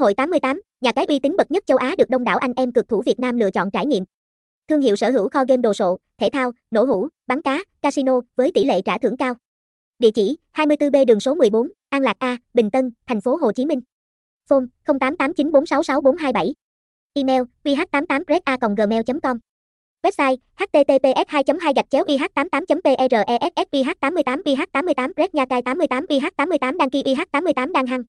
hội 88, nhà cái uy tín bậc nhất châu Á được đông đảo anh em cực thủ Việt Nam lựa chọn trải nghiệm. Thương hiệu sở hữu kho game đồ sộ, thể thao, nổ hũ, bắn cá, casino với tỷ lệ trả thưởng cao. Địa chỉ: 24B đường số 14, An Lạc A, Bình Tân, thành phố Hồ Chí Minh. Phone: 0889466427. Email: ph88pressa@gmail.com. Website: https 2 2 gạch chéo ih 88 press 88 ph 88 press nha cai 88 ph 88 đăng ký ih 88 đang hăng